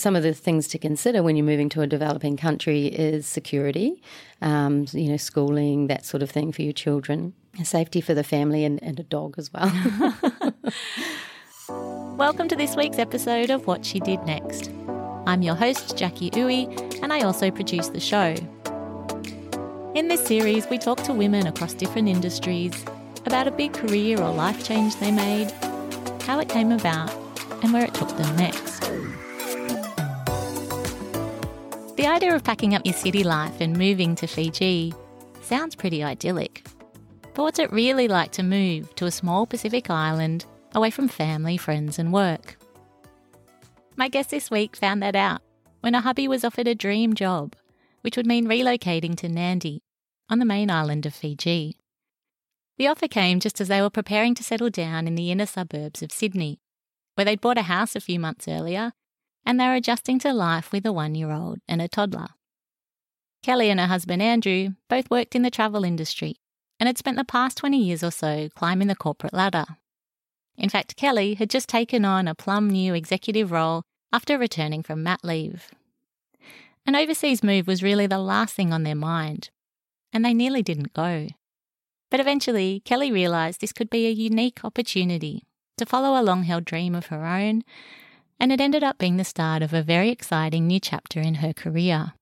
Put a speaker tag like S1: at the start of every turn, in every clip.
S1: some of the things to consider when you're moving to a developing country is security, um, you know, schooling, that sort of thing for your children, safety for the family, and, and a dog as well.
S2: Welcome to this week's episode of What She Did Next. I'm your host, Jackie Uwe, and I also produce the show. In this series, we talk to women across different industries about a big career or life change they made, how it came about, and where it took them next. The idea of packing up your city life and moving to Fiji sounds pretty idyllic. But what's it really like to move to a small Pacific island away from family, friends, and work? My guest this week found that out when a hubby was offered a dream job, which would mean relocating to Nadi on the main island of Fiji. The offer came just as they were preparing to settle down in the inner suburbs of Sydney, where they'd bought a house a few months earlier and they were adjusting to life with a one year old and a toddler. Kelly and her husband Andrew both worked in the travel industry and had spent the past 20 years or so climbing the corporate ladder. In fact, Kelly had just taken on a plum new executive role after returning from mat leave. An overseas move was really the last thing on their mind, and they nearly didn't go. But eventually, Kelly realised this could be a unique opportunity to follow a long held dream of her own and it ended up being the start of a very exciting new chapter in her career.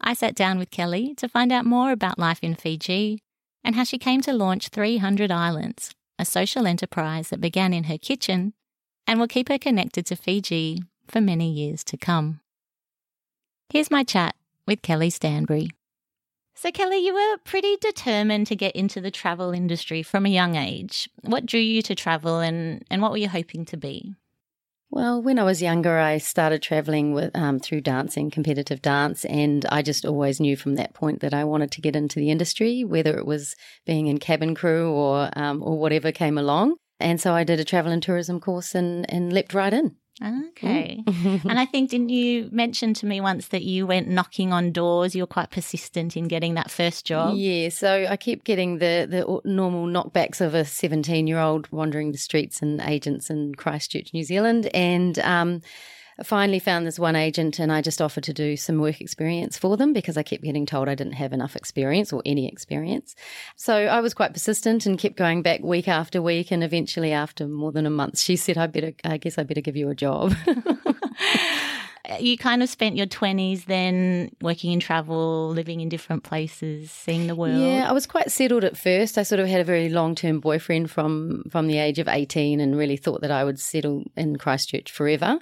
S2: I sat down with Kelly to find out more about life in Fiji and how she came to launch 300 Islands, a social enterprise that began in her kitchen and will keep her connected to Fiji for many years to come. Here's my chat with Kelly Stanbury. So, Kelly, you were pretty determined to get into the travel industry from a young age. What drew you to travel and, and what were you hoping to be?
S1: Well, when I was younger, I started traveling with um, through dancing, competitive dance, and I just always knew from that point that I wanted to get into the industry, whether it was being in cabin crew or um, or whatever came along. And so I did a travel and tourism course and, and leapt right in.
S2: Okay. And I think, didn't you mention to me once that you went knocking on doors? You were quite persistent in getting that first job.
S1: Yeah. So I kept getting the, the normal knockbacks of a 17 year old wandering the streets and agents in Christchurch, New Zealand. And, um, Finally found this one agent and I just offered to do some work experience for them because I kept getting told I didn't have enough experience or any experience. So I was quite persistent and kept going back week after week. And eventually, after more than a month, she said, I better, I guess I better give you a job.
S2: you kind of spent your 20s then working in travel, living in different places, seeing the world.
S1: Yeah, I was quite settled at first. I sort of had a very long-term boyfriend from from the age of 18 and really thought that I would settle in Christchurch forever.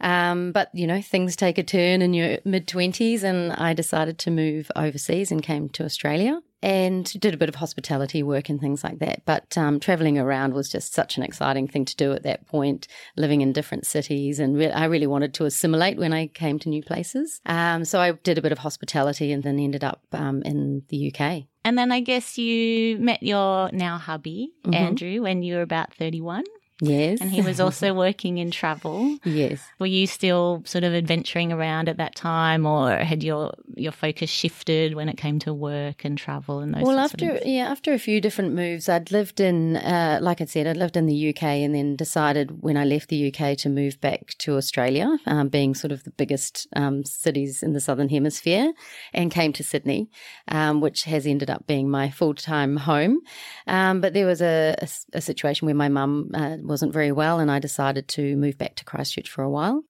S1: Um, but, you know, things take a turn in your mid-20s and I decided to move overseas and came to Australia and did a bit of hospitality work and things like that. But um, traveling around was just such an exciting thing to do at that point, living in different cities. And re- I really wanted to assimilate when I came to new places. Um, so I did a bit of hospitality and then ended up um, in the UK.
S2: And then I guess you met your now hubby, mm-hmm. Andrew, when you were about 31.
S1: Yes.
S2: And he was also working in travel.
S1: Yes.
S2: Were you still sort of adventuring around at that time or had your your focus shifted when it came to work and travel and those
S1: Well, after yeah, after a few different moves, I'd lived in uh, like I said, I'd lived in the UK and then decided when I left the UK to move back to Australia, um, being sort of the biggest um, cities in the southern hemisphere and came to Sydney, um, which has ended up being my full-time home. Um, but there was a, a, a situation where my mum uh, wasn't very well, and I decided to move back to Christchurch for a while.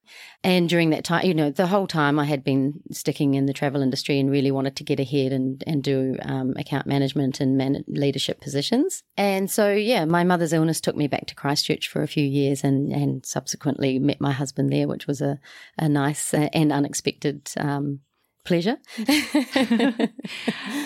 S1: And during that time, you know, the whole time I had been sticking in the travel industry and really wanted to get ahead and, and do um, account management and man- leadership positions. And so, yeah, my mother's illness took me back to Christchurch for a few years and, and subsequently met my husband there, which was a, a nice and unexpected um, pleasure.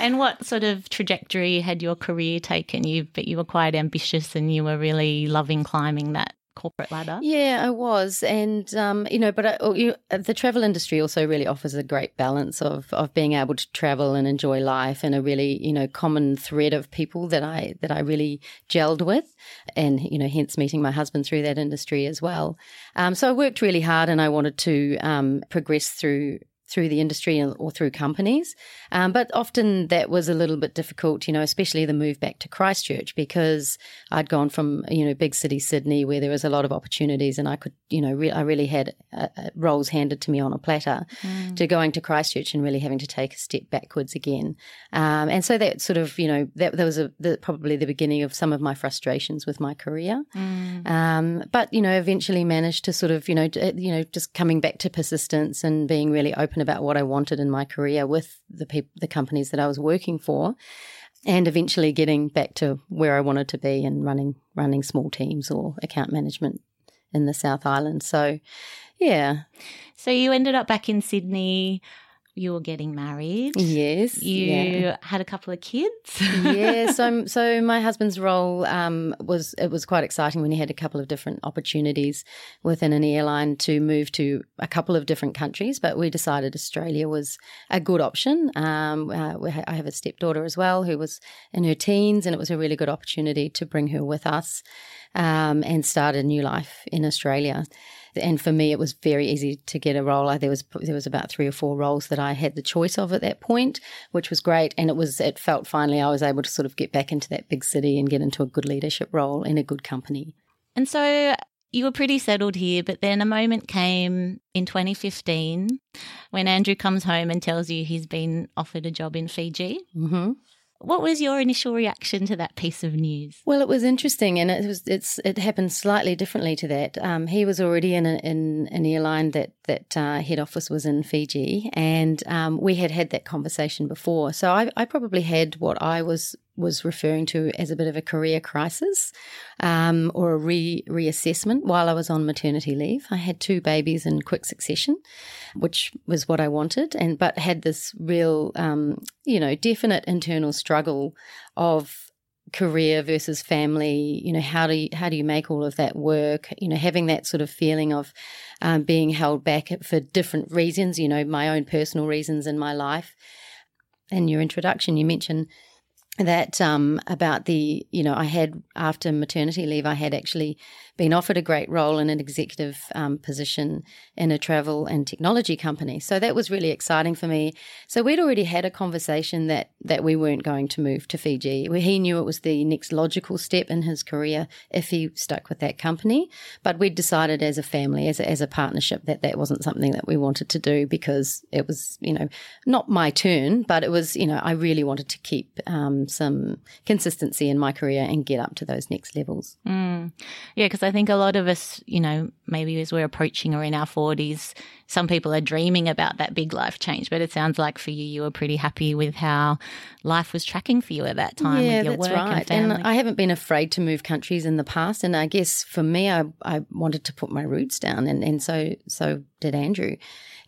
S2: and what sort of trajectory had your career taken? You, but you were quite ambitious and you were really loving climbing that corporate ladder.
S1: Yeah, I was, and um, you know, but I, oh, you, the travel industry also really offers a great balance of of being able to travel and enjoy life, and a really you know common thread of people that I that I really gelled with, and you know, hence meeting my husband through that industry as well. Um, so I worked really hard, and I wanted to um, progress through through the industry or through companies. Um, but often that was a little bit difficult, you know, especially the move back to Christchurch because I'd gone from, you know, big city Sydney where there was a lot of opportunities and I could, you know, re- I really had uh, uh roles handed to me on a platter mm. to going to Christchurch and really having to take a step backwards again. Um, and so that sort of, you know, that, that was a, the, probably the beginning of some of my frustrations with my career. Mm. Um, but, you know, eventually managed to sort of, you know, you know, just coming back to persistence and being really open open about what I wanted in my career with the the companies that I was working for, and eventually getting back to where I wanted to be and running running small teams or account management in the South Island. So, yeah.
S2: So you ended up back in Sydney you were getting married.
S1: Yes.
S2: You
S1: yeah.
S2: had a couple of kids.
S1: yeah. So, so my husband's role um, was it was quite exciting when he had a couple of different opportunities within an airline to move to a couple of different countries. But we decided Australia was a good option. Um, uh, I have a stepdaughter as well who was in her teens, and it was a really good opportunity to bring her with us um, and start a new life in Australia and for me, it was very easy to get a role. There was there was about three or four roles that I had the choice of at that point, which was great. And it was it felt finally I was able to sort of get back into that big city and get into a good leadership role in a good company.
S2: And so you were pretty settled here, but then a moment came in 2015 when Andrew comes home and tells you he's been offered a job in Fiji. Mm-hmm. What was your initial reaction to that piece of news?
S1: Well, it was interesting, and it was it's it happened slightly differently to that. Um, he was already in, a, in an airline that that uh, head office was in Fiji, and um, we had had that conversation before. So I, I probably had what I was was referring to as a bit of a career crisis um, or a re- reassessment while I was on maternity leave. I had two babies in quick succession, which was what I wanted, and but had this real, um, you know, definite internal struggle of career versus family you know how do you how do you make all of that work? You know having that sort of feeling of um, being held back for different reasons you know my own personal reasons in my life. In your introduction you mentioned that um, about the you know I had after maternity leave I had actually been offered a great role in an executive um, position in a travel and technology company. So that was really exciting for me. So we'd already had a conversation that that we weren't going to move to Fiji. He knew it was the next logical step in his career if he stuck with that company. But we'd decided as a family, as a, as a partnership, that that wasn't something that we wanted to do because it was, you know, not my turn, but it was, you know, I really wanted to keep um, some consistency in my career and get up to those next levels.
S2: Mm. Yeah, because I think a lot of us, you know, maybe as we're approaching or in our 40s, some people are dreaming about that big life change. But it sounds like for you, you were pretty happy with how life was tracking for you at that time
S1: yeah,
S2: with your
S1: that's
S2: work
S1: right.
S2: and.
S1: And I haven't been afraid to move countries in the past. And I guess for me, I, I wanted to put my roots down. And, and so, so did Andrew.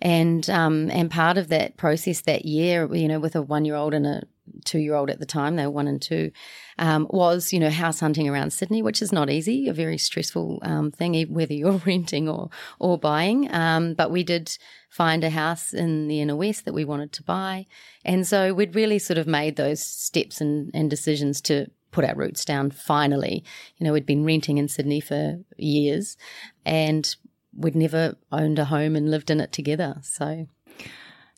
S1: And, um, and part of that process that year, you know, with a one year old and a two year old at the time, they were one and two, um, was, you know, house hunting around Sydney, which is not easy, a very stressful um, thing, whether you're renting or, or buying. Um, but we did find a house in the inner west that we wanted to buy. And so we'd really sort of made those steps and, and decisions to put our roots down finally. You know, we'd been renting in Sydney for years and we'd never owned a home and lived in it together. So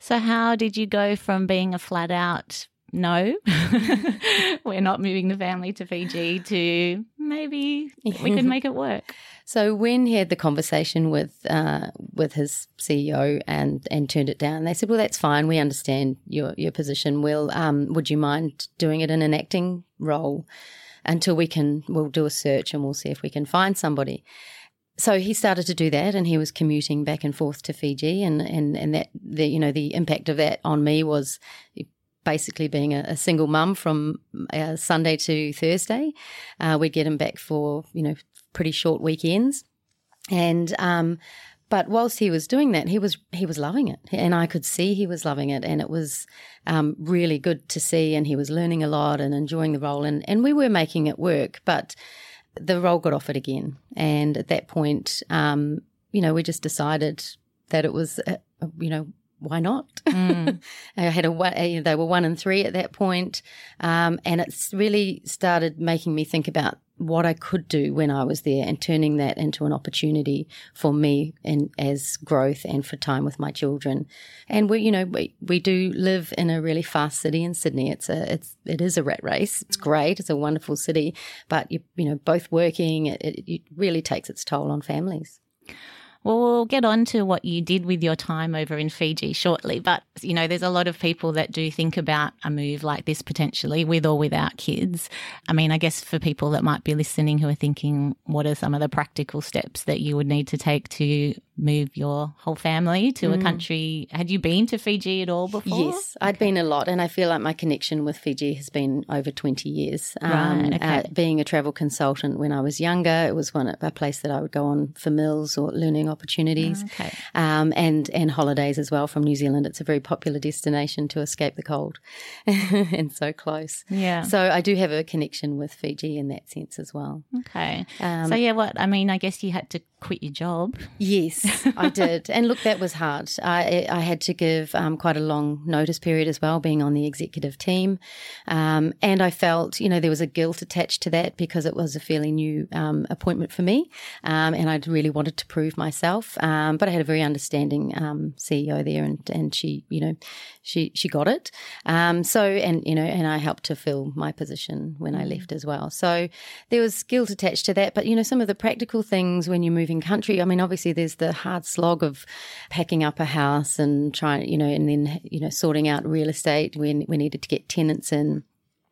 S2: so, how did you go from being a flat out no, we're not moving the family to Fiji to maybe we could make it work.
S1: So when he had the conversation with uh, with his CEO and and turned it down, they said, "Well, that's fine. We understand your your position. Will um, would you mind doing it in an acting role until we can? We'll do a search and we'll see if we can find somebody." So he started to do that and he was commuting back and forth to Fiji and, and, and that the you know the impact of that on me was basically being a, a single mum from uh, Sunday to Thursday. Uh, we'd get him back for, you know, pretty short weekends. And, um, but whilst he was doing that, he was he was loving it, and I could see he was loving it, and it was um, really good to see. And he was learning a lot and enjoying the role, and and we were making it work. But the role got offered again, and at that point, um, you know, we just decided that it was, uh, you know, why not? Mm. I had a, they were one and three at that point, um, and it's really started making me think about what I could do when I was there and turning that into an opportunity for me and as growth and for time with my children. And we, you know, we, we do live in a really fast city in Sydney. It's a, it's, it is a rat race. It's great. It's a wonderful city, but you, you know, both working, it, it really takes its toll on families.
S2: Well, we'll get on to what you did with your time over in Fiji shortly. But, you know, there's a lot of people that do think about a move like this potentially with or without kids. I mean, I guess for people that might be listening who are thinking, what are some of the practical steps that you would need to take to move your whole family to mm. a country. Had you been to Fiji at all before?
S1: Yes, I'd been a lot, and I feel like my connection with Fiji has been over 20 years. Um, right, okay. uh, being a travel consultant when I was younger, it was one a place that I would go on for meals or learning opportunities, okay. um, and and holidays as well from New Zealand. It's a very popular destination to escape the cold, and so close.
S2: Yeah.
S1: So I do have a connection with Fiji in that sense as well.
S2: Okay. Um, so yeah, what I mean, I guess you had to quit your job.
S1: Yes, I did. and look, that was hard. I, I had to give um, quite a long notice period as well, being on the executive team. Um, and I felt, you know, there was a guilt attached to that because it was a fairly new um, appointment for me. Um, and I really wanted to prove myself. Um, but I had a very understanding um, CEO there and, and she, you know, she, she got it. so, and, you know, and I helped to fill my position when I mm. left as well. So there was guilt attached to that. But, you know, some of the practical things when you're moving country. I mean, obviously there's the hard slog of packing up a house and trying, you know, and then, you know, sorting out real estate when we needed to get tenants in.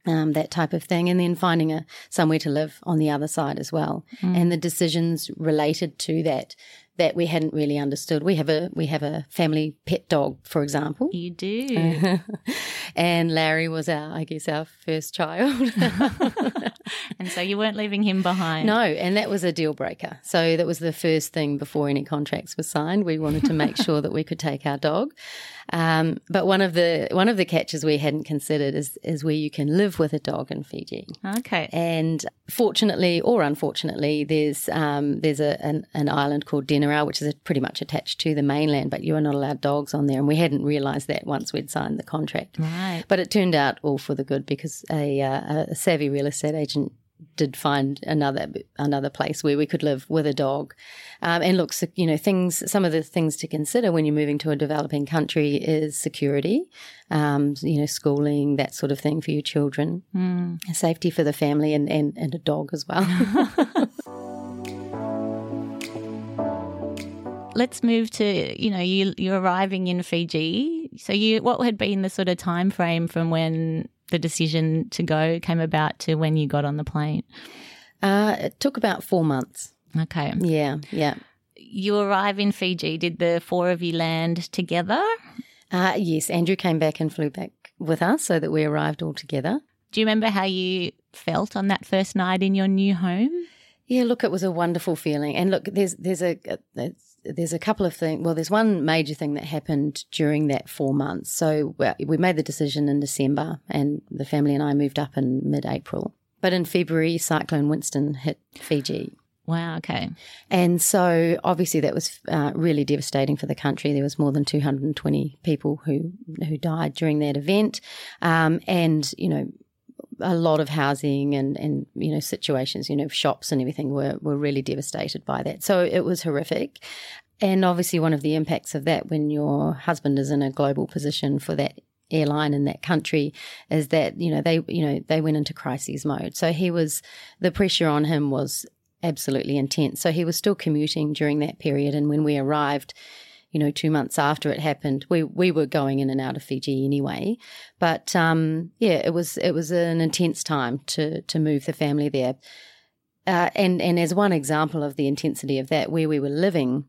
S1: Um, that type of thing, and then finding a somewhere to live on the other side as well, mm. and the decisions related to that that we hadn't really understood. We have a we have a family pet dog, for example.
S2: You do.
S1: and Larry was our, I guess, our first child.
S2: and so you weren't leaving him behind.
S1: No, and that was a deal breaker. So that was the first thing before any contracts were signed. We wanted to make sure that we could take our dog. Um, but one of the one of the catches we hadn't considered is is where you can live with a dog in Fiji.
S2: Okay.
S1: And fortunately or unfortunately, there's um, there's a, an, an, island called Which is pretty much attached to the mainland, but you are not allowed dogs on there, and we hadn't realised that once we'd signed the contract.
S2: Right.
S1: But it turned out all for the good because a, uh, a savvy real estate agent did find another another place where we could live with a dog. Um, and look, so, you know, things. Some of the things to consider when you're moving to a developing country is security, um, you know, schooling, that sort of thing for your children, mm. safety for the family, and, and and a dog as well.
S2: Let's move to you know you you're arriving in Fiji. So you what had been the sort of time frame from when the decision to go came about to when you got on the plane?
S1: Uh, it took about four months.
S2: Okay.
S1: Yeah, yeah.
S2: You arrive in Fiji. Did the four of you land together?
S1: Uh, yes, Andrew came back and flew back with us so that we arrived all together.
S2: Do you remember how you felt on that first night in your new home?
S1: Yeah, look, it was a wonderful feeling. And look, there's there's a, a there's a couple of things. Well, there's one major thing that happened during that four months. So we made the decision in December, and the family and I moved up in mid-April. But in February, Cyclone Winston hit Fiji.
S2: Wow. Okay.
S1: And so obviously that was uh, really devastating for the country. There was more than 220 people who who died during that event, um, and you know a lot of housing and, and you know situations, you know, shops and everything were, were really devastated by that. So it was horrific. And obviously one of the impacts of that when your husband is in a global position for that airline in that country is that, you know, they you know, they went into crisis mode. So he was the pressure on him was absolutely intense. So he was still commuting during that period and when we arrived, you know, two months after it happened, we we were going in and out of Fiji anyway. But um, yeah, it was it was an intense time to to move the family there. Uh, and and as one example of the intensity of that, where we were living,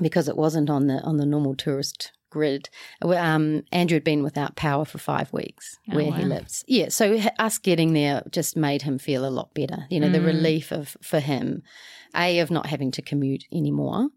S1: because it wasn't on the on the normal tourist grid. Um, Andrew had been without power for five weeks oh, where wow. he lives. Yeah, so us getting there just made him feel a lot better. You know, mm. the relief of for him, a of not having to commute anymore,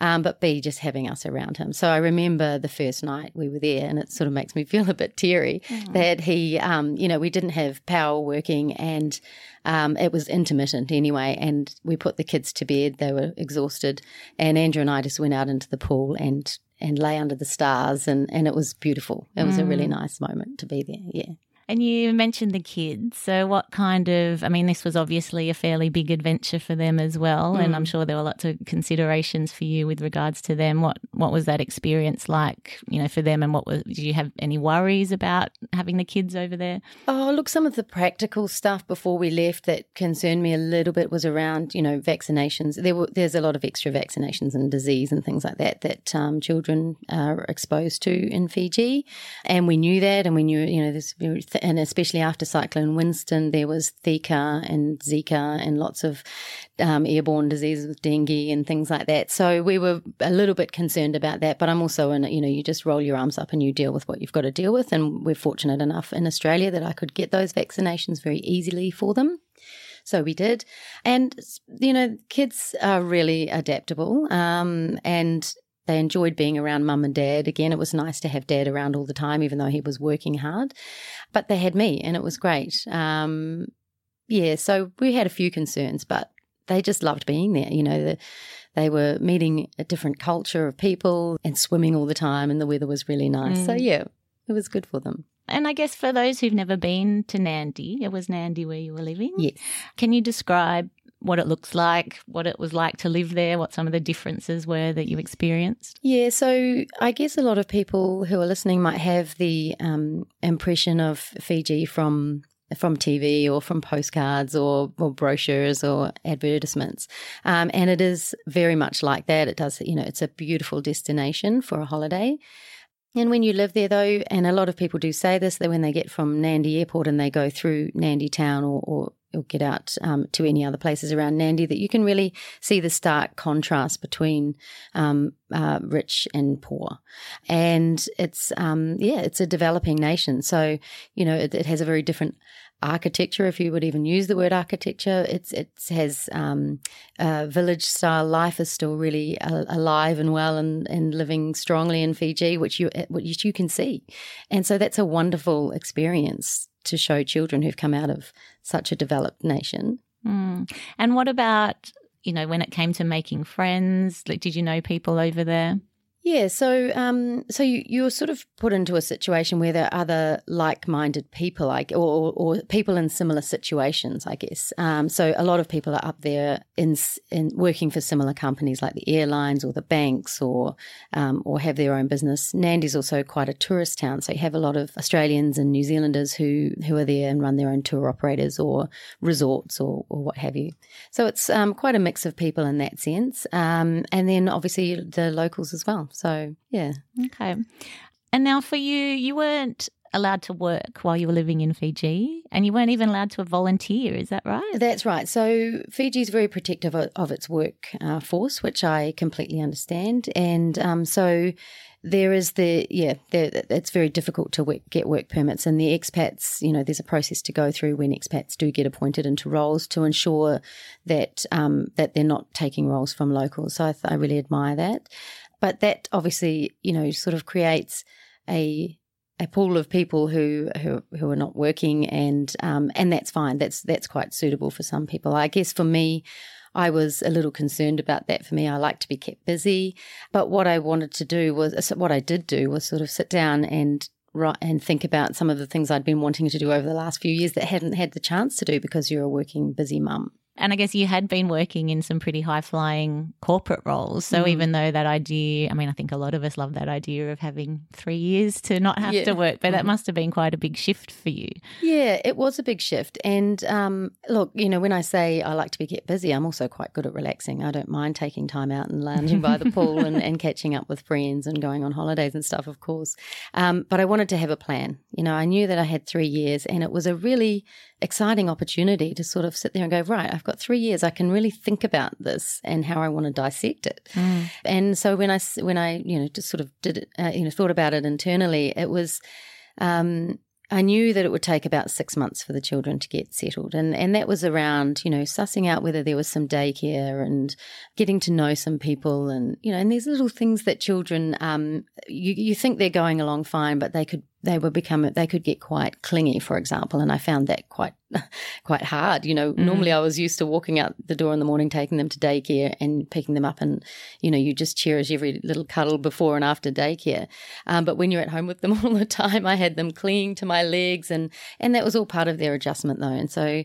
S1: um, but B, just having us around him. So I remember the first night we were there, and it sort of makes me feel a bit teary mm. that he, um, you know, we didn't have power working and um, it was intermittent anyway. And we put the kids to bed, they were exhausted. And Andrew and I just went out into the pool and and lay under the stars and, and it was beautiful. It was mm. a really mm. nice moment to be there. Yeah.
S2: And you mentioned the kids. So, what kind of, I mean, this was obviously a fairly big adventure for them as well. Mm. And I'm mm. sure there were lots of considerations for you with regards to them. What what was that experience like, you know, for them? And what was, did you have any worries about having the kids over there?
S1: Oh, look, some of the practical stuff before we left that concerned me a little bit was around, you know, vaccinations. There were, there's a lot of extra vaccinations and disease and things like that that um, children are exposed to in Fiji. And we knew that, and we knew, you know, this and especially after Cyclone Winston, there was Zika and Zika and lots of um, airborne diseases with dengue and things like that. So we were a little bit concerned about that. But I'm also in, you know, you just roll your arms up and you deal with what you've got to deal with. And we're fortunate enough in Australia that I could get those vaccinations very easily for them. So we did. And, you know, kids are really adaptable. Um, and they enjoyed being around mum and dad. Again, it was nice to have dad around all the time, even though he was working hard. But they had me, and it was great. Um, yeah, so we had a few concerns, but they just loved being there. You know, the, they were meeting a different culture of people and swimming all the time, and the weather was really nice. Mm. So, yeah, it was good for them.
S2: And I guess for those who've never been to Nadi, it was Nadi where you were living.
S1: Yes.
S2: Can you describe what it looks like, what it was like to live there, what some of the differences were that you experienced?
S1: Yeah, so I guess a lot of people who are listening might have the um, impression of Fiji from from TV or from postcards or, or brochures or advertisements. Um, and it is very much like that. It does, you know, it's a beautiful destination for a holiday. And when you live there, though, and a lot of people do say this, that when they get from Nadi Airport and they go through Nadi Town or, or, or get out um, to any other places around Nadi, that you can really see the stark contrast between um, uh, rich and poor. And it's, um, yeah, it's a developing nation. So, you know, it, it has a very different architecture, if you would even use the word architecture. It's it has uh, village style life is still really alive and well and, and living strongly in Fiji, which you which you can see, and so that's a wonderful experience to show children who've come out of such a developed nation.
S2: Mm. And what about you know when it came to making friends? Like, did you know people over there?
S1: Yeah, so um, so you you're sort of put into a situation where there are other like-minded people, like or, or people in similar situations, I guess. Um, so a lot of people are up there in in working for similar companies, like the airlines or the banks, or um, or have their own business. Nadi's also quite a tourist town, so you have a lot of Australians and New Zealanders who who are there and run their own tour operators or resorts or or what have you. So it's um, quite a mix of people in that sense, um, and then obviously the locals as well. So, yeah.
S2: Okay. And now for you, you weren't allowed to work while you were living in Fiji and you weren't even allowed to volunteer, is that right?
S1: That's right. So Fiji is very protective of, of its work uh, force, which I completely understand. And um, so there is the yeah it's very difficult to work, get work permits and the expats you know there's a process to go through when expats do get appointed into roles to ensure that um, that they're not taking roles from locals so I, I really admire that but that obviously, you know, sort of creates a a pool of people who who, who are not working, and um, and that's fine. That's that's quite suitable for some people. I guess for me, I was a little concerned about that. For me, I like to be kept busy, but what I wanted to do was what I did do was sort of sit down and and think about some of the things I'd been wanting to do over the last few years that hadn't had the chance to do because you're a working busy mum.
S2: And I guess you had been working in some pretty high flying corporate roles. So mm. even though that idea, I mean, I think a lot of us love that idea of having three years to not have yeah. to work, but that must have been quite a big shift for you.
S1: Yeah, it was a big shift. And um, look, you know, when I say I like to be kept busy, I'm also quite good at relaxing. I don't mind taking time out and lounging by the pool and, and, catching up with friends and going on holidays and stuff, of course. Um, but I wanted to have a plan. You know, I knew that I had three years and it was a really exciting opportunity to sort of sit there and go, right, I've got three years. I can really think about this and how I want to dissect it. Mm. And so when I when I you know just sort of did it, uh, you know, thought about it internally, it was. Um, I knew that it would take about six months for the children to get settled. And, and that was around, you know, sussing out whether there was some daycare and getting to know some people. And, you know, and there's little things that children, um, you, you think they're going along fine, but they could they would become they could get quite clingy for example and i found that quite quite hard. You know mm. normally i was used to walking out the door in the morning taking them to daycare and picking them up and you know you just cherish every little cuddle before and after daycare. Um, but when you're at home with them all the time i had them clinging to my legs and and that was all part of their adjustment though. And so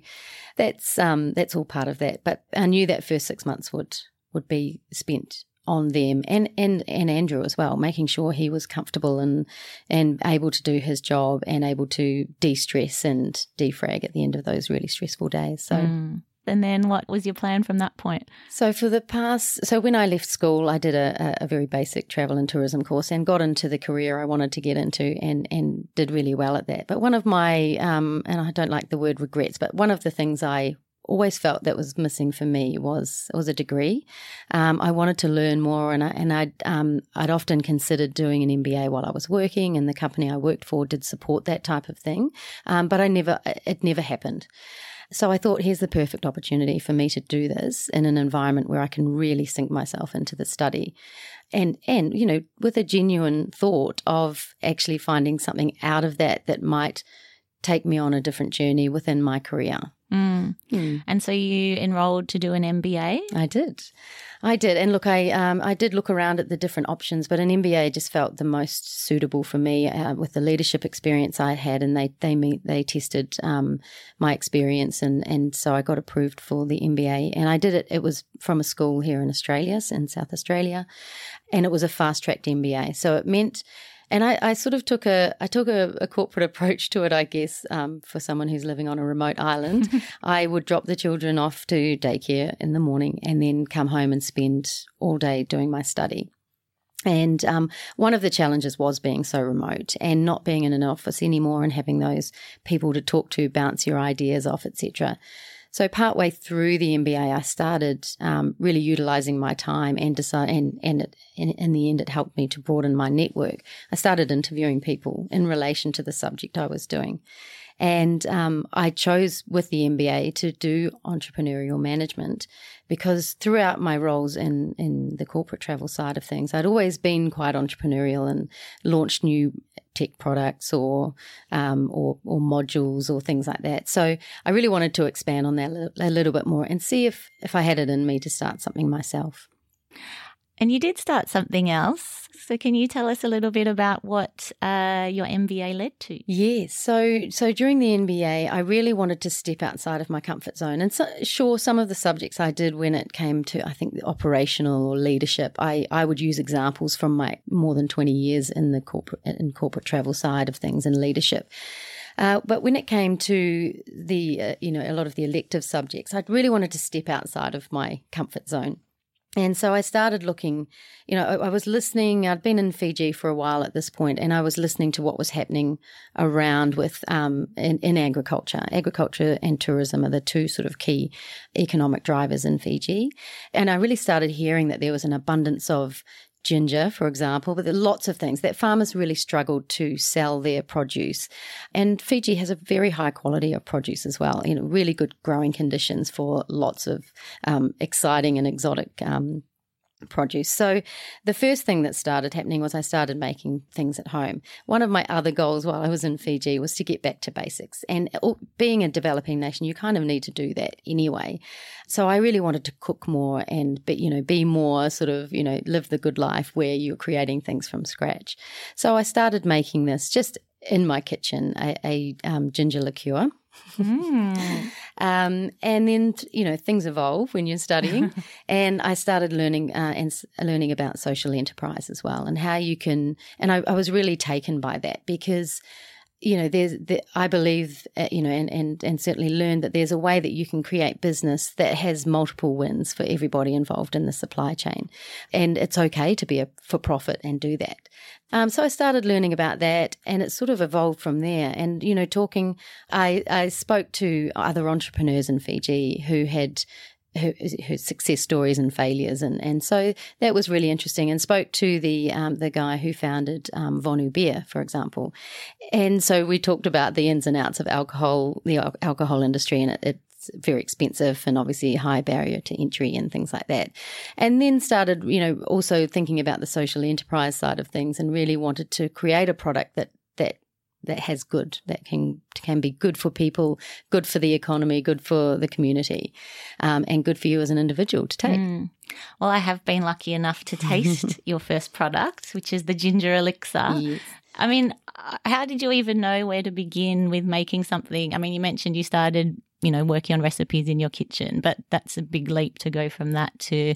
S1: that's um that's all part of that. But i knew that first six months would would be spent on them and, and, and Andrew as well, making sure he was comfortable and and able to do his job and able to de stress and defrag at the end of those really stressful days. So mm.
S2: And then what was your plan from that point?
S1: So for the past, so when I left school, I did a, a very basic travel and tourism course and got into the career I wanted to get into and and did really well at that. But one of my, um, and I don't like the word regrets, but one of the things I always felt that was missing for me was was a degree. Um, I wanted to learn more, and I and I'd um, I'd often considered doing an MBA while I was working, and the company I worked for did support that type of thing, um, but I never it never happened. So I thought, here's the perfect opportunity for me to do this in an environment where I can really sink myself into the study. And, and, you know, with a genuine thought of actually finding something out of that that might take me on a different journey within my career.
S2: Mm. Mm. And so you enrolled to do an MBA?
S1: I did. I did. And look, I um, I did look around at the different options, but an MBA just felt the most suitable for me uh, with the leadership experience I had, and they they meet, they tested um, my experience, and and so I got approved for the MBA, and I did it. It was from a school here in Australia, in South Australia, and it was a fast tracked MBA, so it meant and I, I, sort of took a I took a, a corporate approach to it, I guess, um, for someone who's living on a remote island. I would drop the children off to daycare in the morning and then come home and spend all day doing my study. And um, one of the challenges was being so remote and not being in an office anymore and having those people to talk to, bounce your ideas off, etc. So partway through the MBA, I started um, really utilizing my time and decide, and and it, in, in the end, it helped me to broaden my network. I started interviewing people in relation to the subject I was doing. And um, I chose with the MBA to do entrepreneurial management because throughout my roles in, in the corporate travel side of things, I'd always been quite entrepreneurial and launched new tech products or, um, or, or modules or things like that. So I really wanted to expand on that a little bit more and see if, if I had it in me to start something myself.
S2: And you did start something else. So can you tell us a little bit about what uh, your MBA led to?
S1: Yes. So so during the MBA, I really wanted to step outside of my comfort zone. And so, sure, some of the subjects I did when it came to I think the operational or leadership, I, I would use examples from my more than twenty years in the corporate in corporate travel side of things and leadership. Uh, but when it came to the, uh, you know, a lot of the elective subjects, I really wanted to step outside of my comfort zone. And so I started looking, you know, I, was listening. I'd been in Fiji for a while at this point, and I was listening to what was happening around with um, in, in agriculture. Agriculture and tourism are the two sort of key economic drivers in Fiji. And I really started hearing that there was an abundance of ginger, for example, but lots of things that farmers really struggled to sell their produce. And Fiji has a very high quality of produce as well, you know, really good growing conditions for lots of um, exciting and exotic um, produce. So the first thing that started happening was I started making things at home. One of my other goals while I was in Fiji was to get back to basics. And oh, being a developing nation, you kind of need to do that anyway. So I really wanted to cook more and be, you know, be more sort of, you know, live the good life where you're creating things from scratch. So I started making this just in my kitchen, a, a um, ginger liqueur. Mm. Um, and then, you know, things evolve when you're studying. and I started learning uh, and learning about social enterprise as well and how you can. And I, I was really taken by that because you know, there's, the, I believe, uh, you know, and, and, and certainly learned that there's a way that you can create business that has multiple wins for everybody involved in the supply chain. And it's okay to be a for profit and do that. Um, so I started learning about that and it sort of evolved from there. And, you know, talking, I, I spoke to other entrepreneurs in Fiji who had her, her, success stories and failures, and, and so that was really interesting. And spoke to the um, the guy who founded um, Vonu Beer, for example, and so we talked about the ins and outs of alcohol, the alcohol industry, and it, it's very expensive and obviously high barrier to entry and things like that. And then started, you know, also thinking about the social enterprise side of things, and really wanted to create a product that that has good that can can be good for people, good for the economy, good for the community, um, and good for you as an individual to take. Mm.
S2: Well, I have been lucky enough to taste your first product, which is the ginger elixir. Yes. I mean, uh, how did you even know where to begin with making something? I mean, you mentioned you started, you know, working on recipes in your kitchen, but that's a big leap to go from that to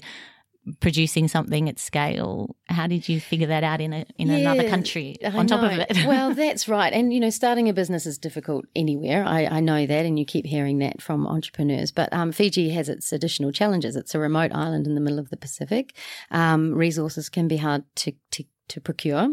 S2: producing something at scale. How did you figure that out in a in yeah, another country on top of it?
S1: well, that's right. And you know, starting a business is difficult anywhere. I, I know that, and you keep hearing that from entrepreneurs. But um, Fiji has its additional challenges. It's a remote island in the middle of the Pacific. Um, resources can be hard to, to to procure.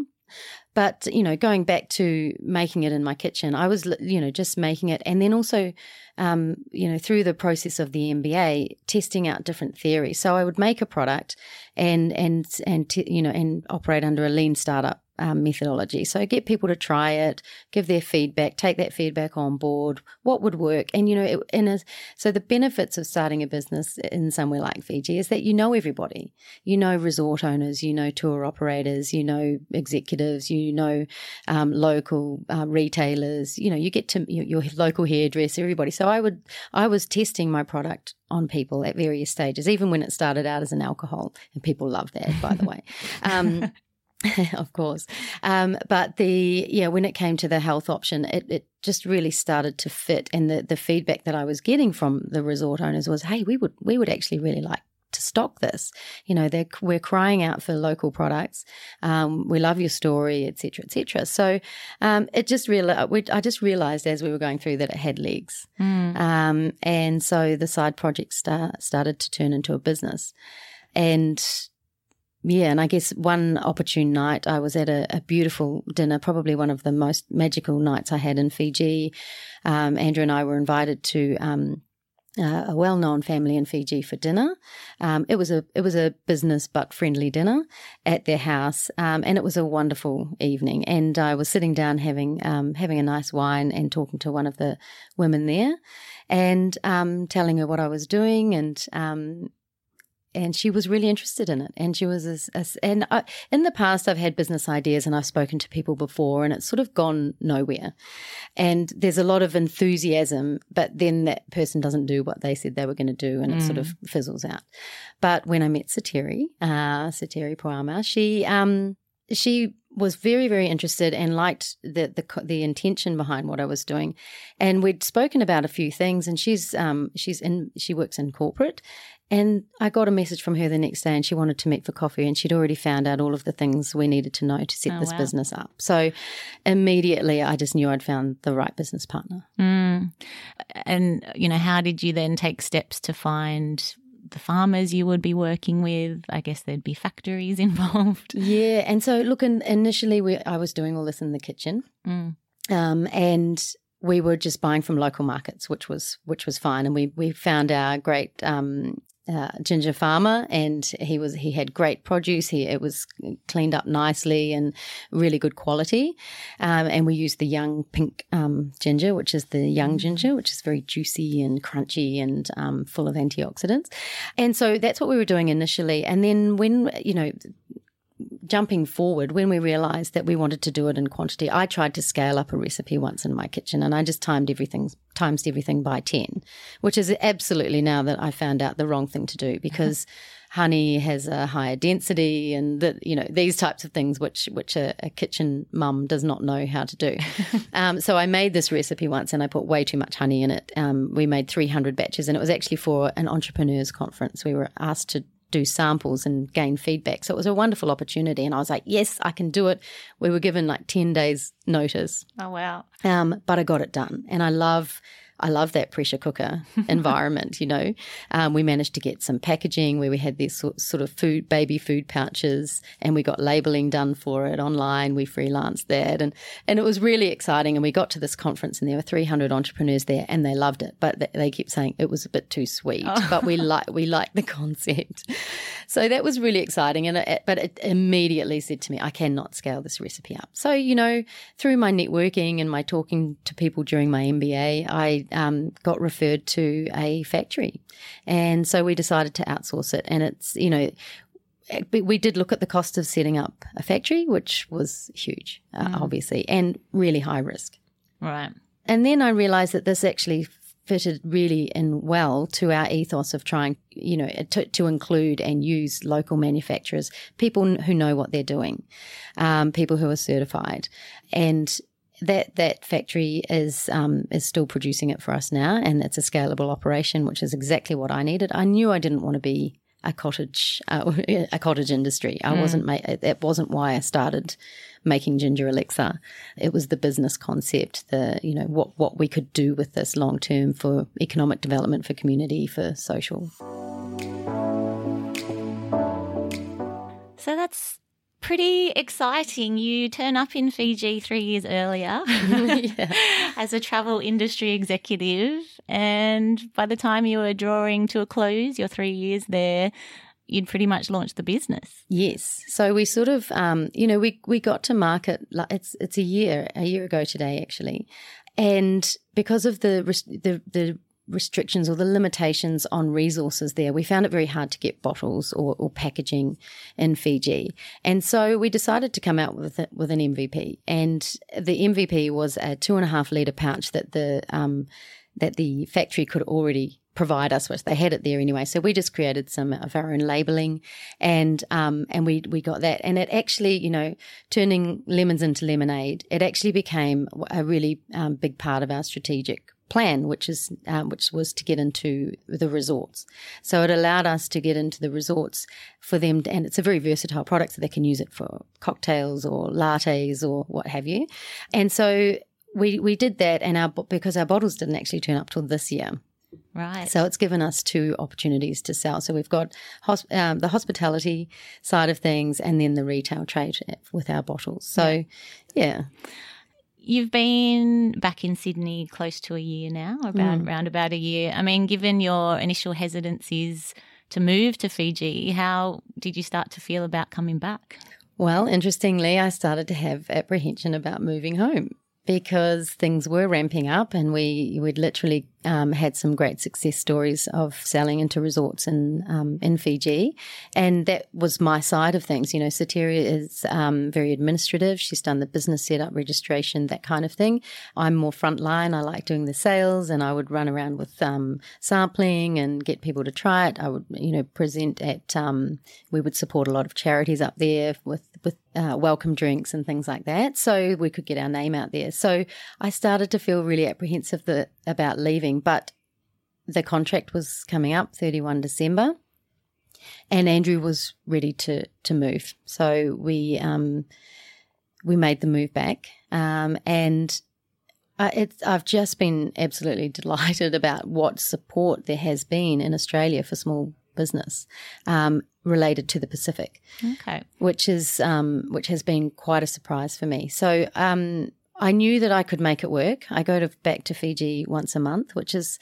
S1: But, you know, going back to making it in my kitchen, I was, you know, just making it. And then also, um, you know, through the process of the MBA, testing out different theories. So I would make a product and, and, and, you know, and operate under a lean startup um, methodology. So get people to try it, give their feedback, take that feedback on board. What would work? And you know, it, in a, so the benefits of starting a business in somewhere like Fiji is that you know everybody. You know resort owners, you know tour operators, you know executives, you know um, local uh, retailers. You know, you get to your, your local hairdresser, everybody. So I would, I was testing my product on people at various stages, even when it started out as an alcohol, and people love that, by the way. Um, of course. Um, but the yeah, when it came to the health option, it, it just really started to fit. And the, the feedback that I was getting from the resort owners was, hey, we would we would actually really like to stock this. You know, they're, we're crying out for local products. Um, we love your story, etc., etc. So um, it just really, I just realised as we were going through that it had legs, mm. um, and so the side project start, started to turn into a business, and yeah, and I guess one opportune night, I was at a, a beautiful dinner, probably one of the most magical nights I had in Fiji. Um, Andrew and I were invited to um, uh, a well-known family in Fiji for dinner. Um, it was a it was a business but friendly dinner at their house, um, and it was a wonderful evening. And I was sitting down having um, having a nice wine and talking to one of the women there, and um, telling her what I was doing, and um, and she was really interested in it. And she was, a, a, and I, in the past, I've had business ideas and I've spoken to people before, and it's sort of gone nowhere. And there's a lot of enthusiasm, but then that person doesn't do what they said they were going to do, and mm. it sort of mm. fizzles out. But when I met Sateri, uh, Sateri Poama, she, um, she was very very interested and liked the, the the intention behind what I was doing, and we'd spoken about a few things. And she's um she's in she works in corporate, and I got a message from her the next day, and she wanted to meet for coffee, and she'd already found out all of the things we needed to know to set oh, this wow. business up. So immediately, I just knew I'd found the right business partner.
S2: Mm. And you know, how did you then take steps to find the farmers you would be working with. I guess there'd be factories involved.
S1: Yeah, and so look, in, initially we, I was doing all this in the kitchen, mm. um, and we were just buying from local markets, which was which was fine. And we we found our great um, uh, ginger farmer, and he was he had great produce. He it was cleaned up nicely and really good quality. Um, and we used the young pink um, ginger, which is the young mm. ginger, which is very juicy and crunchy and um, full of antioxidants. And so that's what we were doing initially. And then when you know jumping forward, when we realized that we wanted to do it in quantity, I tried to scale up a recipe once in my kitchen and I just timed everything, times everything by 10, which is absolutely now that I found out the wrong thing to do because honey has a higher density and that, you know, these types of things which, which a, a kitchen mum does not know how to do. um, so I made this recipe once and I put way too much honey in it. Um, we made 300 batches and it was actually for an entrepreneurs conference. We were asked to do samples and gain feedback. So it was a wonderful opportunity. And I was like, yes, I can do it. We were given like 10 days notice.
S2: Oh, wow.
S1: Um, but I got it done. And I love I love that pressure cooker environment, you know. Um, we managed to get some packaging where we had these sort, sort of food, baby food pouches, and we got labeling done for it online. We freelanced that, and, and it was really exciting. And we got to this conference, and there were 300 entrepreneurs there, and they loved it. But they, they kept saying it was a bit too sweet, oh. but we like we liked the concept. So that was really exciting. And it, but it immediately said to me, I cannot scale this recipe up. So, you know, through my networking and my talking to people during my MBA, I um, got referred to a factory. And so we decided to outsource it. And it's, you know, we did look at the cost of setting up a factory, which was huge, uh, mm. obviously, and really high risk.
S2: Right.
S1: And then I realized that this actually fitted really in well to our ethos of trying, you know, to, to include and use local manufacturers, people who know what they're doing, um, people who are certified, and that that factory is um, is still producing it for us now, and it's a scalable operation, which is exactly what I needed. I knew I didn't want to be a cottage uh, a cottage industry. I mm. wasn't ma- that wasn't why I started making ginger elixir. It was the business concept, the you know what what we could do with this long term for economic development, for community, for social.
S2: So that's pretty exciting. You turn up in Fiji three years earlier as a travel industry executive. And by the time you were drawing to a close, your three years there, you'd pretty much launched the business.
S1: Yes. So we sort of, um, you know, we, we got to market, it's, it's a year, a year ago today, actually. And because of the, the, the restrictions or the limitations on resources there. We found it very hard to get bottles or, or packaging in Fiji. And so we decided to come out with, with an MVP. And the MVP was a two and a half litre pouch that the, um, that the factory could already provide us with. They had it there anyway, so we just created some of our own labeling, and um, and we we got that, and it actually, you know, turning lemons into lemonade, it actually became a really um, big part of our strategic plan, which is um, which was to get into the resorts. So it allowed us to get into the resorts for them, to, and it's a very versatile product, so they can use it for cocktails or lattes or what have you. And so we we did that, and our because our bottles didn't actually turn up till this year.
S2: Right.
S1: So it's given us two opportunities to sell. So we've got hosp- um, the hospitality side of things, and then the retail trade with our bottles. So, yeah. yeah.
S2: You've been back in Sydney close to a year now, about mm. around about a year. I mean, given your initial hesitancies to move to Fiji, how did you start to feel about coming back?
S1: Well, interestingly, I started to have apprehension about moving home because things were ramping up and we would literally um, had some great success stories of selling into resorts in um, in Fiji, and that was my side of things. You know, Soteria is um, very administrative. She's done the business setup, registration, that kind of thing. I'm more frontline. I like doing the sales, and I would run around with um, sampling and get people to try it. I would, you know, present at. Um, we would support a lot of charities up there with with uh, welcome drinks and things like that, so we could get our name out there. So I started to feel really apprehensive about leaving but the contract was coming up 31 December, and Andrew was ready to to move. So we um, we made the move back, um, and it's, I've just been absolutely delighted about what support there has been in Australia for small business um, related to the Pacific.
S2: Okay,
S1: which is um, which has been quite a surprise for me. So um, I knew that I could make it work. I go to back to Fiji once a month, which is,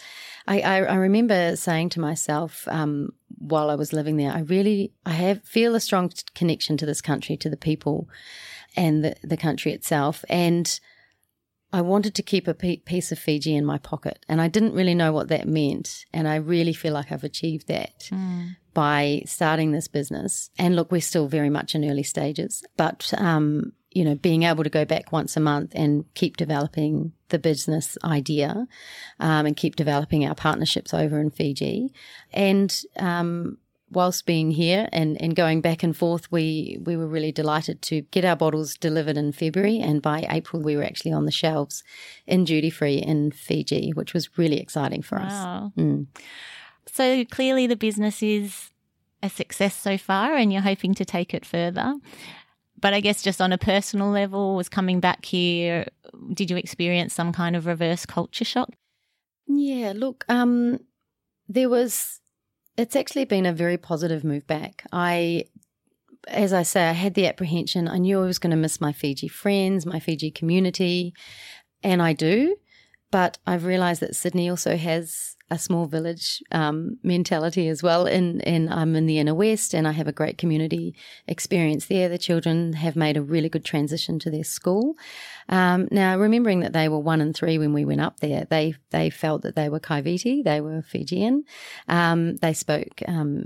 S1: I, I, I remember saying to myself um, while I was living there, I really, I have feel a strong connection to this country, to the people, and the the country itself, and I wanted to keep a piece of Fiji in my pocket, and I didn't really know what that meant, and I really feel like I've achieved that. Mm. By starting this business, and look, we're still very much in early stages, but um, you know, being able to go back once a month and keep developing the business idea um, and keep developing our partnerships over in Fiji. And um, whilst being here and, and going back and forth, we, we were really delighted to get our bottles delivered in February. And by April, we were actually on the shelves in duty free in Fiji, which was really exciting for wow. us. Mm.
S2: So clearly, the business is a success so far, and you're hoping to take it further but I guess just on a personal level, was coming back here, did you experience some kind of reverse culture shock?
S1: Yeah, look, um, there was, it's actually been a very positive move back. I, as I say, I had the apprehension. I knew I was going to miss my Fiji friends, my Fiji community, and I do. But I've realized that Sydney also has a small village um, mentality as well. And, and I'm in the inner west and I have a great community experience there. The children have made a really good transition to their school. Um, now, remembering that they were one and three when we went up there, they, they felt that they were Kaiviti, they were Fijian. Um, they spoke um,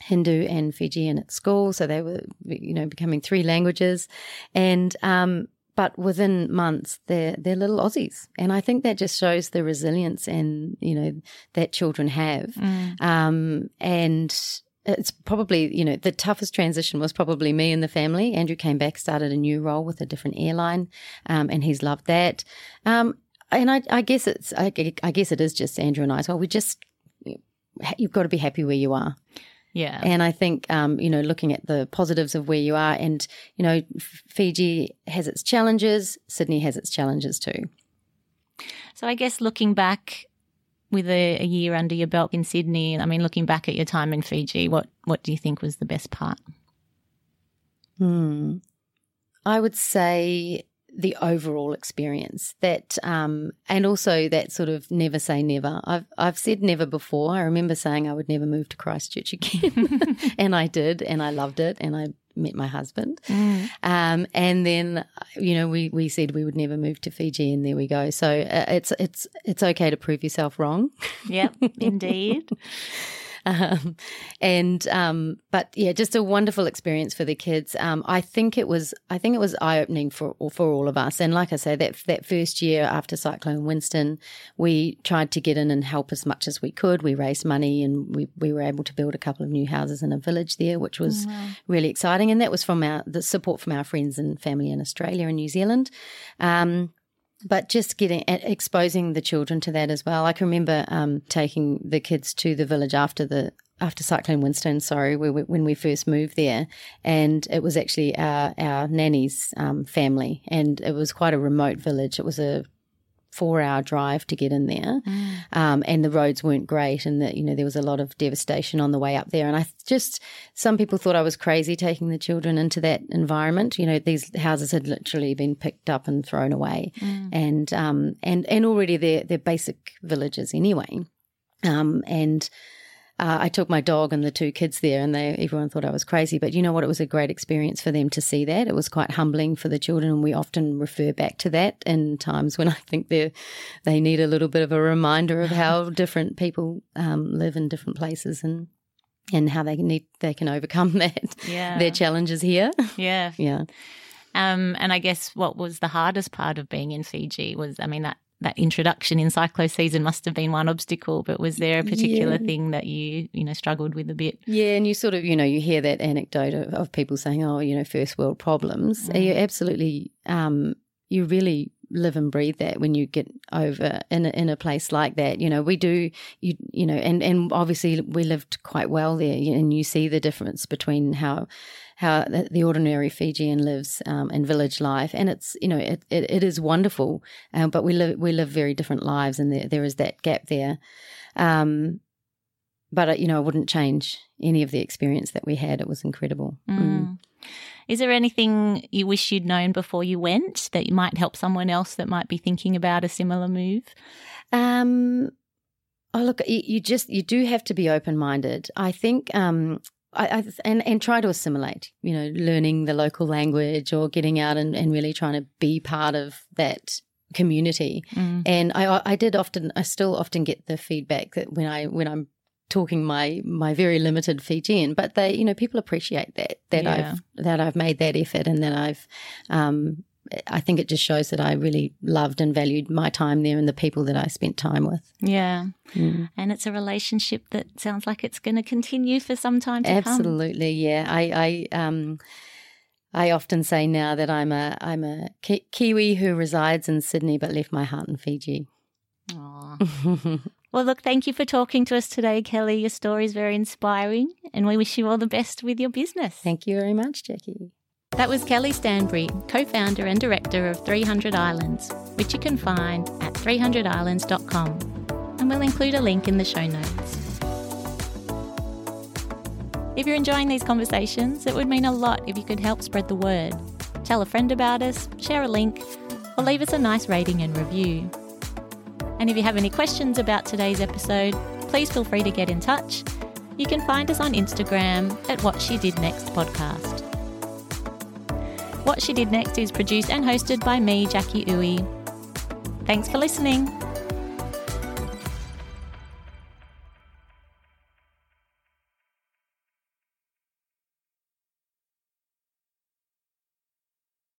S1: Hindu and Fijian at school, so they were, you know, becoming three languages, and um, but within months they're they're little Aussies, and I think that just shows the resilience and you know that children have, mm. um, and it's probably you know the toughest transition was probably me and the family. Andrew came back, started a new role with a different airline, um, and he's loved that. Um, and I, I, guess it's I, I, guess it is just Andrew and I. as well. we just you've got to be happy where you are.
S2: Yeah.
S1: And I think, um, you know, looking at the positives of where you are, and, you know, Fiji has its challenges, Sydney has its challenges too.
S2: So I guess looking back with a, a year under your belt in Sydney, I mean, looking back at your time in Fiji, what, what do you think was the best part?
S1: Hmm. I would say the overall experience that um, and also that sort of never say never. I've i've said never before. I remember saying i would never move to christchurch again. And i did and i loved it and i met my husband. Mm. um, and then you know we we said we would never move to fiji and there we go. So uh, it's it's it's okay to prove yourself wrong.
S2: Yep indeed
S1: Um, and um, but yeah, just a wonderful experience for the kids. Um, I think it was I think it was eye opening for for all of us. And like I say, that that first year after Cyclone Winston, we tried to get in and help as much as we could. We raised money and we we were able to build a couple of new houses in a village there, which was oh, wow. really exciting. And that was from our the support from our friends and family in Australia and New Zealand. Um, but just getting exposing the children to that as well. I can remember um, taking the kids to the village after the after Cyclone Winston. Sorry, we, when we first moved there, and it was actually our our nanny's um, family, and it was quite a remote village. It was a four hour drive to get in there. Mm. Um, and the roads weren't great and that, you know, there was a lot of devastation on the way up there. And I just, some people thought I was crazy taking the children into that environment. You know, these houses had literally been picked up and thrown away. Mm. And, um, and, and already they're, they're basic villages anyway. Um, and, uh, I took my dog and the two kids there, and they everyone thought I was crazy. But you know what? It was a great experience for them to see that. It was quite humbling for the children, and we often refer back to that in times when I think they they need a little bit of a reminder of how different people um, live in different places and and how they need they can overcome that yeah. their challenges here.
S2: Yeah,
S1: yeah.
S2: Um, and I guess what was the hardest part of being in Fiji was, I mean, that that introduction in cyclo season must have been one obstacle, but was there a particular yeah. thing that you, you know, struggled with a bit?
S1: Yeah, and you sort of, you know, you hear that anecdote of, of people saying, oh, you know, first world problems. Mm. You absolutely, um, you really live and breathe that when you get over in a, in a place like that. You know, we do, you you know, and and obviously we lived quite well there, and you see the difference between how how the ordinary Fijian lives um, in village life, and it's you know it it, it is wonderful, um, but we live we live very different lives, and there, there is that gap there. Um, but uh, you know, I wouldn't change any of the experience that we had. It was incredible.
S2: Mm. Mm. Is there anything you wish you'd known before you went that you might help someone else that might be thinking about a similar move?
S1: Um, oh, look, you, you just you do have to be open minded. I think um, I, I, and and try to assimilate. You know, learning the local language or getting out and, and really trying to be part of that community. Mm. And I I did often I still often get the feedback that when I when I'm talking my my very limited Fijian, but they you know people appreciate that that yeah. I've that I've made that effort and that I've um, I think it just shows that I really loved and valued my time there and the people that I spent time with.
S2: Yeah. Mm. And it's a relationship that sounds like it's going to continue for some time to come.
S1: Absolutely,
S2: come.
S1: yeah. I, I, um, I often say now that I'm a I'm a Ki- Kiwi who resides in Sydney but left my heart in Fiji.
S2: well, look, thank you for talking to us today, Kelly. Your story is very inspiring, and we wish you all the best with your business.
S1: Thank you very much, Jackie.
S2: That was Kelly Stanbury, co founder and director of 300 Islands, which you can find at 300islands.com. And we'll include a link in the show notes. If you're enjoying these conversations, it would mean a lot if you could help spread the word. Tell a friend about us, share a link, or leave us a nice rating and review. And if you have any questions about today's episode, please feel free to get in touch. You can find us on Instagram at What She Did Next podcast. What She Did Next is produced and hosted by me, Jackie Uwe. Thanks for listening.